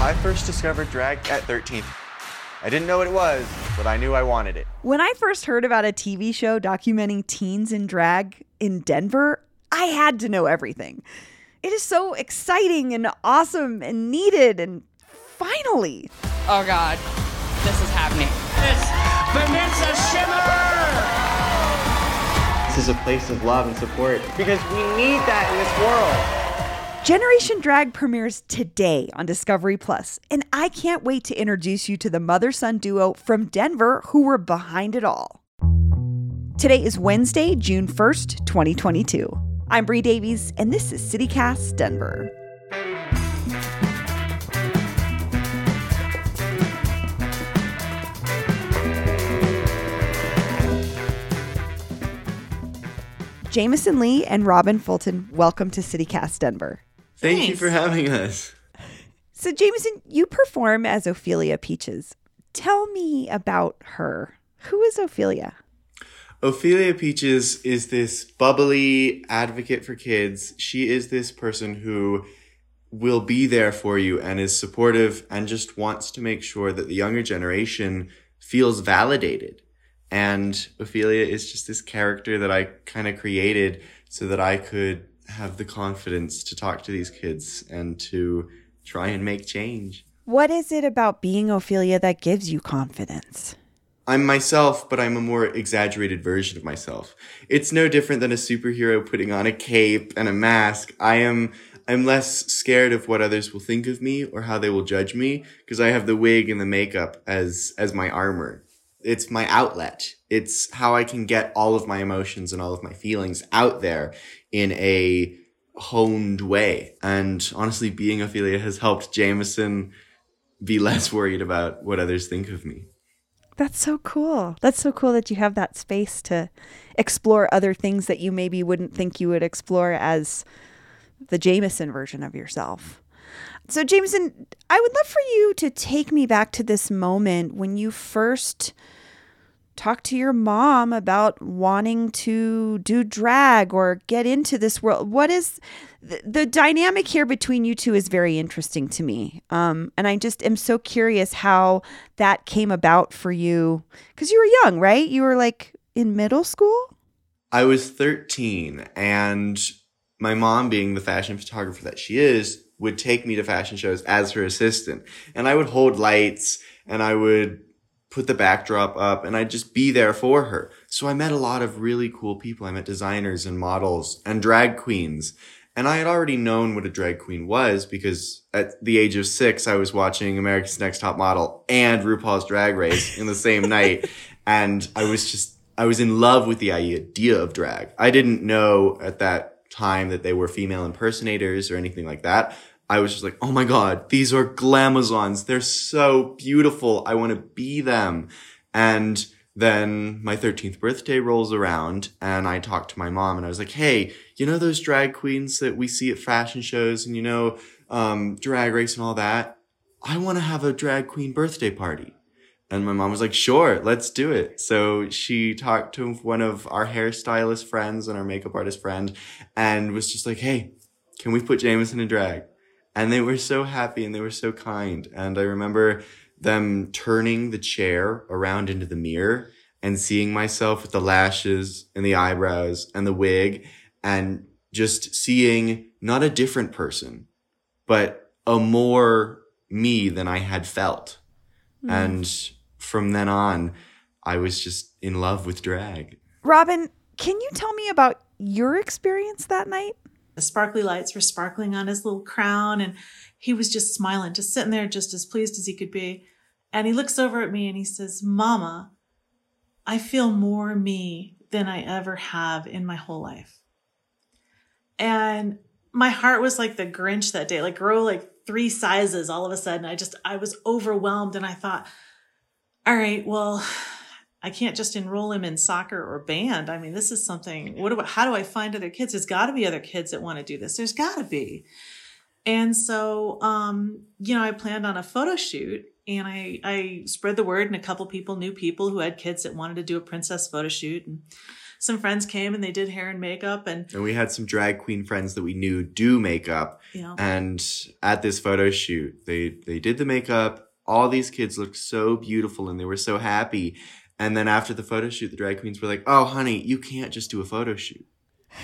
I first discovered drag at 13. I didn't know what it was, but I knew I wanted it. When I first heard about a TV show documenting teens in drag in Denver, I had to know everything. It is so exciting and awesome and needed and finally. Oh God, this is happening. Vanessa Shimmer! This is a place of love and support because we need that in this world. Generation Drag premieres today on Discovery Plus, and I can't wait to introduce you to the mother son duo from Denver who were behind it all. Today is Wednesday, June 1st, 2022. I'm Bree Davies, and this is CityCast Denver. Jameson Lee and Robin Fulton, welcome to CityCast Denver. Thank you for having us. So, Jameson, you perform as Ophelia Peaches. Tell me about her. Who is Ophelia? Ophelia Peaches is this bubbly advocate for kids. She is this person who will be there for you and is supportive and just wants to make sure that the younger generation feels validated. And Ophelia is just this character that I kind of created so that I could have the confidence to talk to these kids and to try and make change. What is it about being Ophelia that gives you confidence? I'm myself, but I'm a more exaggerated version of myself. It's no different than a superhero putting on a cape and a mask. I am, I'm less scared of what others will think of me or how they will judge me because I have the wig and the makeup as, as my armor. It's my outlet. It's how I can get all of my emotions and all of my feelings out there in a honed way. And honestly, being Ophelia has helped Jameson be less worried about what others think of me. That's so cool. That's so cool that you have that space to explore other things that you maybe wouldn't think you would explore as the Jameson version of yourself. So, Jameson, I would love for you to take me back to this moment when you first talked to your mom about wanting to do drag or get into this world. What is the, the dynamic here between you two is very interesting to me. Um, and I just am so curious how that came about for you because you were young, right? You were like in middle school. I was 13 and my mom being the fashion photographer that she is would take me to fashion shows as her assistant and I would hold lights and I would put the backdrop up and I'd just be there for her. So I met a lot of really cool people. I met designers and models and drag queens. And I had already known what a drag queen was because at the age of six, I was watching America's Next Top Model and RuPaul's Drag Race in the same night. And I was just, I was in love with the idea of drag. I didn't know at that time that they were female impersonators or anything like that. I was just like, oh my God, these are glamazons. They're so beautiful. I want to be them. And then my 13th birthday rolls around and I talked to my mom and I was like, Hey, you know those drag queens that we see at fashion shows and you know, um, drag race and all that? I want to have a drag queen birthday party. And my mom was like, sure, let's do it. So she talked to one of our hairstylist friends and our makeup artist friend and was just like, Hey, can we put Jameson in drag? And they were so happy and they were so kind. And I remember them turning the chair around into the mirror and seeing myself with the lashes and the eyebrows and the wig and just seeing not a different person, but a more me than I had felt. Hmm. And from then on, I was just in love with drag. Robin, can you tell me about your experience that night? The sparkly lights were sparkling on his little crown, and he was just smiling, just sitting there, just as pleased as he could be. And he looks over at me and he says, Mama, I feel more me than I ever have in my whole life. And my heart was like the Grinch that day, like grow like three sizes all of a sudden. I just, I was overwhelmed and I thought, all right, well, I can't just enroll him in soccer or band. I mean, this is something, what do I, how do I find other kids? There's got to be other kids that want to do this. There's got to be. And so, um, you know, I planned on a photo shoot and I, I spread the word and a couple people knew people who had kids that wanted to do a princess photo shoot. And some friends came and they did hair and makeup and, And we had some drag queen friends that we knew do makeup. know, And at this photo shoot, they they did the makeup. All these kids looked so beautiful and they were so happy. And then after the photo shoot, the drag queens were like, "Oh, honey, you can't just do a photo shoot.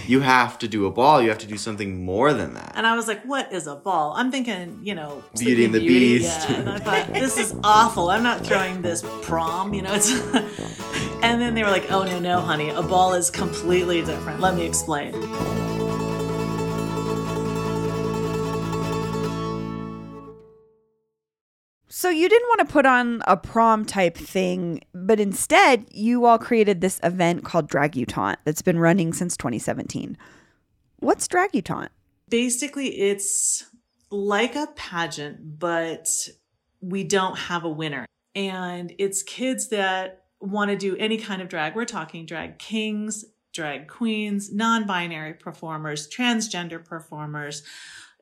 You have to do a ball. You have to do something more than that." And I was like, what is a ball? I'm thinking, you know, Beauty and the Beauty. Beast. Yeah. And I thought, this is awful. I'm not throwing this prom, you know. It's and then they were like, oh, no, no, honey. A ball is completely different. Let me explain. So you didn't want to put on a prom type thing, but instead you all created this event called Dragutante that's been running since 2017. What's Dragutante? Basically, it's like a pageant, but we don't have a winner. And it's kids that want to do any kind of drag. We're talking drag kings, drag queens, non binary performers, transgender performers,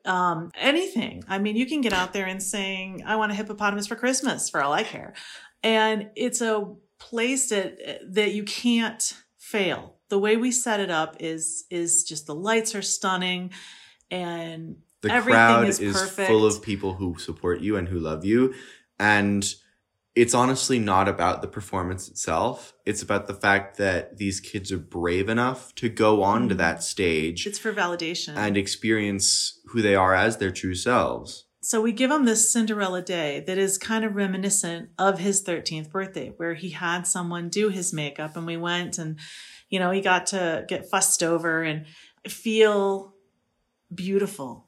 um, anything. I mean, you can get out there and sing, I want a hippopotamus for Christmas for all I care. And it's a place that, that you can't fail. The way we set it up is, is just the lights are stunning and the everything crowd is is, perfect. full of people who support you and who love you and it's honestly not about the performance itself it's about the fact that these kids are brave enough to go onto Mhm. that stage it's for validation. and experience who they are as their true selves So we give him this Cinderella day that is kind of reminiscent of his 13th birthday, where he had someone do his makeup and we went and, you know, he got to get fussed over and feel beautiful.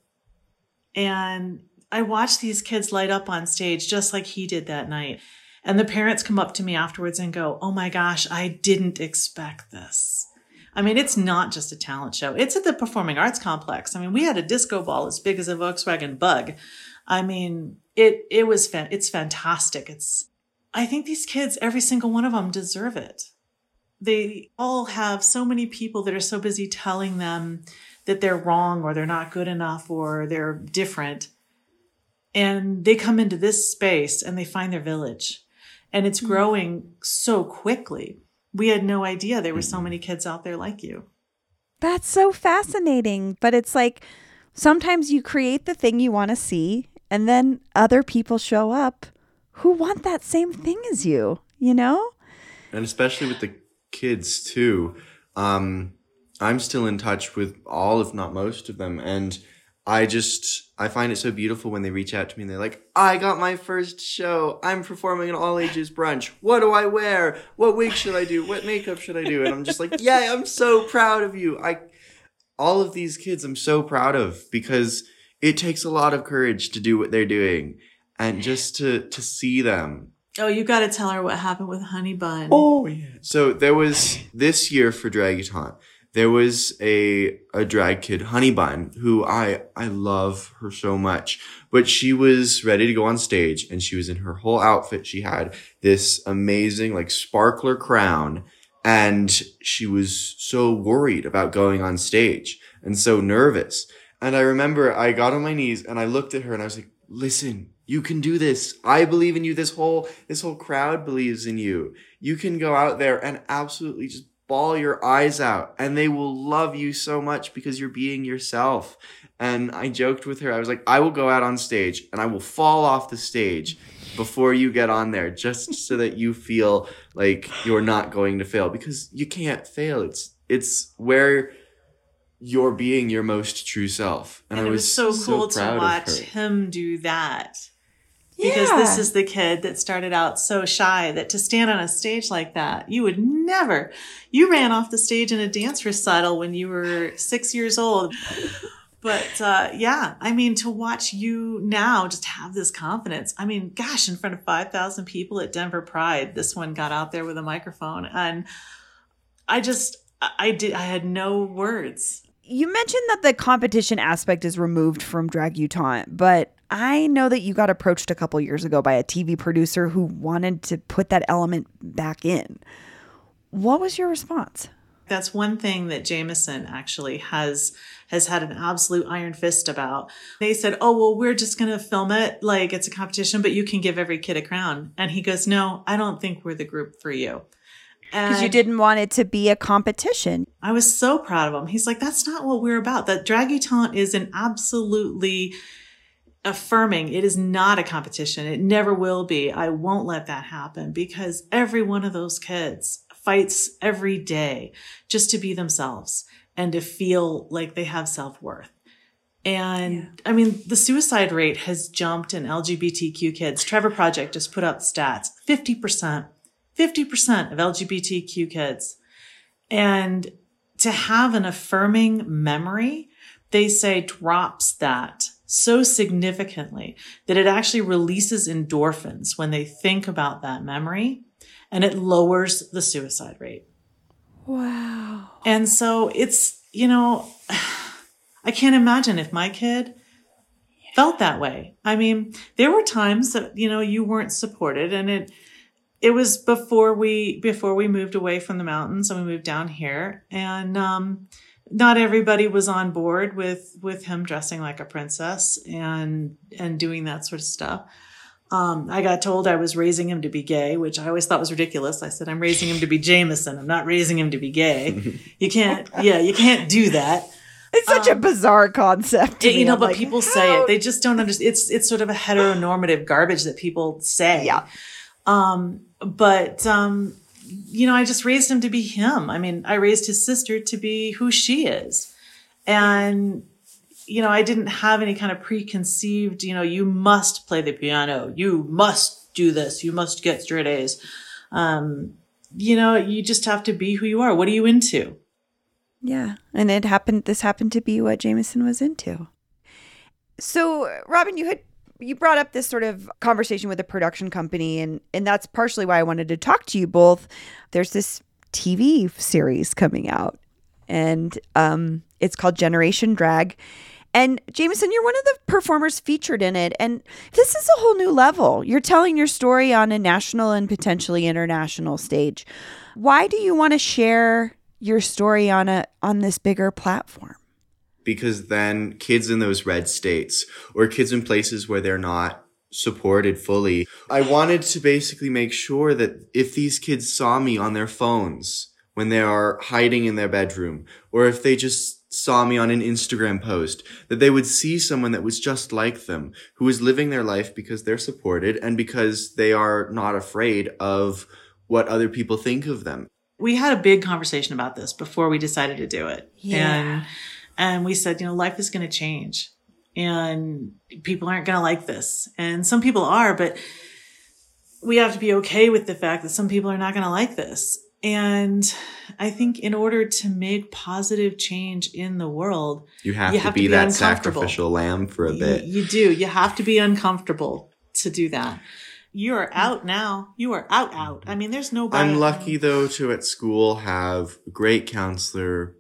And I watched these kids light up on stage just like he did that night. And the parents come up to me afterwards and go, Oh my gosh, I didn't expect this. I mean, it's not just a talent show. It's at the Performing Arts Complex. I mean, we had a disco ball as big as a Volkswagen Bug. I mean, it it was fan- it's fantastic. It's I think these kids, every single one of them, deserve it. They all have so many people that are so busy telling them that they're wrong or they're not good enough or they're different. And they come into this space and they find their village. And it's growing so quickly. We had no idea there were so many kids out there like you. That's so fascinating. But it's like sometimes you create the thing you want to see, and then other people show up who want that same thing as you, you know? and especially with the kids too um i'm still in touch with all if not most of them and i just i find it so beautiful when they reach out to me and they're like i got my first show. I'm performing an all ages brunch. What do i wear? What wig should i do? What makeup should i do? And i'm just like yeah i'm so proud of you. I all of these kids i'm so proud of because it takes a lot of courage to do what they're doing and just to to see them. Oh, you got to tell her what happened with Honey Bun. Oh yeah. So there was this year for Dragutante, there was a a drag kid, Honey Bun, who I I love her so much. But she was ready to go on stage and she was in her whole outfit. She had this amazing like sparkler crown and she was so worried about going on stage and so nervous. And I remember I got on my knees and I looked at her and I was like, "Listen, you can do this. I believe in you. This whole this whole crowd believes in you. You can go out there and absolutely just bawl your eyes out and they will love you so much because you're being yourself." And I joked with her. I was like, "I will go out on stage and I will fall off the stage before you get on there just so that you feel like you're not going to fail because you can't fail. It's it's where you're being your most true self. and, it was, so cool to watch him do that. Because Yeah. this is the kid that started out so shy that to stand on a stage like that, you would never. You ran off the stage in a dance recital when you were six years old. But uh, yeah, I mean, to watch you now just have this confidence. I mean, gosh, in front of 5,000 people at Denver Pride, this one got out there with a microphone. And I just, I did, I had no words. You mentioned that the competition aspect is removed from Dragutante, but I know that you got approached a couple years ago by a TV producer who wanted to put that element back in. What was your response? That's one thing that Jameson actually has has had an absolute iron fist about. They said, "Oh, well, we're just going to film it like it's a competition, but you can give every kid a crown." And he goes, "No, I don't think we're the group for you." Because you didn't want it to be a competition. I was so proud of him. He's like, "That's not what we're about. That drag talent is an absolutely affirming it is not a competition. It never will be. I won't let that happen because every one of those kids fights every day just to be themselves and to feel like they have self worth. And I mean, the suicide rate has jumped in LGBTQ kids. Trevor Project just put out stats 50%, 50% of LGBTQ kids. And to have an affirming memory, they say drops that so significantly that it actually releases endorphins when they think about that memory and it lowers the suicide rate. Wow. And so it's, you know, I can't imagine if my kid felt that way. I mean, there were times that, you know, you weren't supported and it, it was before we, before we moved away from the mountains and we moved down here and, um, not everybody was on board with, with him dressing like a princess and, and doing that sort of stuff. Um, I got told I was raising him to be gay, which I always thought was ridiculous. I said, I'm raising him to be Jameson. I'm not raising him to be gay. You can't, yeah, you can't do that. It's such a bizarre concept. to Yeah, you know, I'm but like, people say it. They just don't understand. It's, it's sort of a heteronormative garbage that people say. Yeah. Um, but, um, you know, I just raised him to be him. I mean, I raised his sister to be who she is. And, you know, I didn't have any kind of preconceived, you know, you must play the piano. You must do this. You must get straight A's. Um, you know, you just have to be who you are. What are you into? Yeah. And it happened this happened to be what Jameson was into. So, Robin, you had you brought up this sort of conversation with a production company and and that's partially why I wanted to talk to you both. There's this TV series coming out and um it's called Generation Drag. And Jameson, you're one of the performers featured in it. And this is a whole new level. You're telling your story on a national and potentially international stage. Why do you want to share your story on a on this bigger platform? Because then kids in those red states or kids in places where they're not supported fully. I wanted to basically make sure that if these kids saw me on their phones when they are hiding in their bedroom, or if they just saw me on an Instagram post, that they would see someone that was just like them, who is living their life because they're supported and because they are not afraid of what other people think of them. we had a big conversation about this before we decided to do it. Yeah. And and we said, you know, life is going to change and people aren't going to like this. And some people are, but we have to be okay with the fact that some people are not going to like this. And I think in order to make positive change in the world, You have You to have to be be that sacrificial lamb for a bit. you do. You have to be uncomfortable to do that. You are out now. You are out, out. I mean, there's no. I'm lucky though to at school have a great counselor.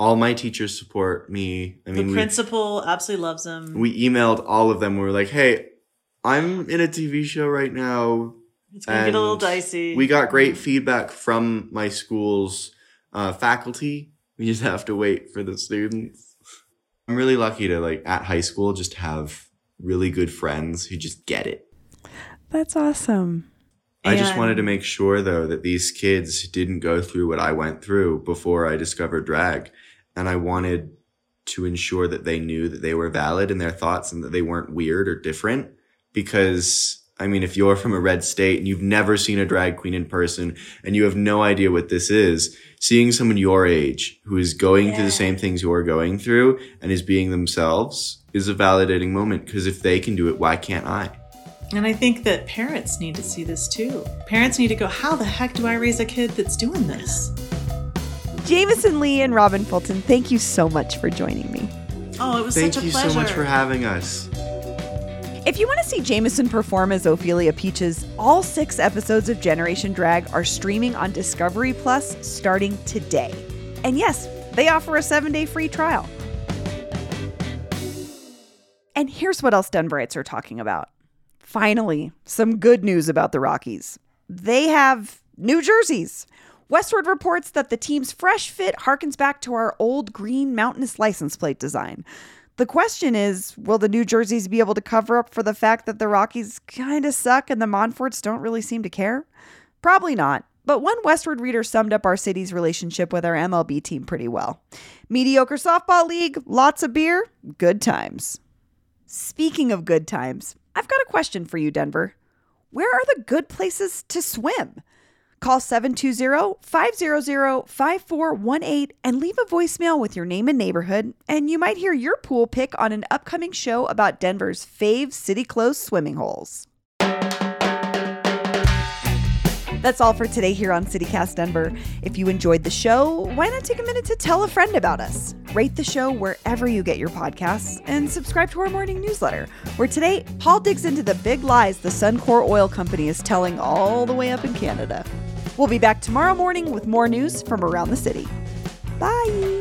All my teachers support me. I The mean, we, principal absolutely loves him. we emailed all of them. We were like, "Hey, I'm in a TV show right now. It's gonna get a little dicey. We got great feedback from my school's uh, faculty. We just have to wait for the students. I'm really lucky to like at high school just have really good friends who just get it. That's awesome. I just wanted to make sure though that these kids didn't go through what I went through before I discovered drag. And I wanted to ensure that they knew that they were valid in their thoughts and that they weren't weird or different. Because, I mean, if you're from a red state and you've never seen a drag queen in person and you have no idea what this is, seeing someone your age who is going through the same things you're going through and is being themselves is a validating moment. Because if they can do it, why can't I? And I think that parents need to see this too. Parents need to go, how the heck do I raise a kid that's doing this? Jameson Lee and Robin Fulton, thank you so much for joining me. Oh, it was Thank such a pleasure. Thank you so much for having us. If you want to see Jameson perform as Ophelia Peaches, all six episodes of Generation Drag are streaming on Discovery Plus starting today. And yes, they offer a seven day free trial. And here's what else Denverites are talking about. Finally, some good news about the Rockies. They have new jerseys. Westword reports that the team's fresh fit harkens back to our old green mountainous license plate design. The question is will the new jerseys be able to cover up for the fact that the Rockies kind of suck and the Monforts don't really seem to care? Probably not. But one Westword reader summed up our city's relationship with our MLB team pretty well. Mediocre softball league, lots of beer, good times. Speaking of good times, I've got a question for you, Denver. Where are the good places to swim? Call 720-500-5418 and leave a voicemail with your name and neighborhood, and you might hear your pool pick on an upcoming show about Denver's fave city close swimming holes. That's all for today here on CityCast Denver. If you enjoyed the show, why not take a minute to tell a friend about us? Rate the show wherever you get your podcasts and subscribe to our morning newsletter, where today Paul digs into the big lies the Suncor Oil Company is telling all the way up in Canada. We'll be back tomorrow morning with more news from around the city. Bye.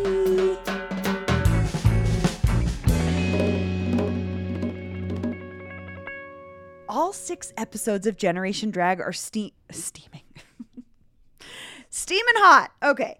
All six episodes of Generation Drag are ste- steaming. Steaming hot. Okay.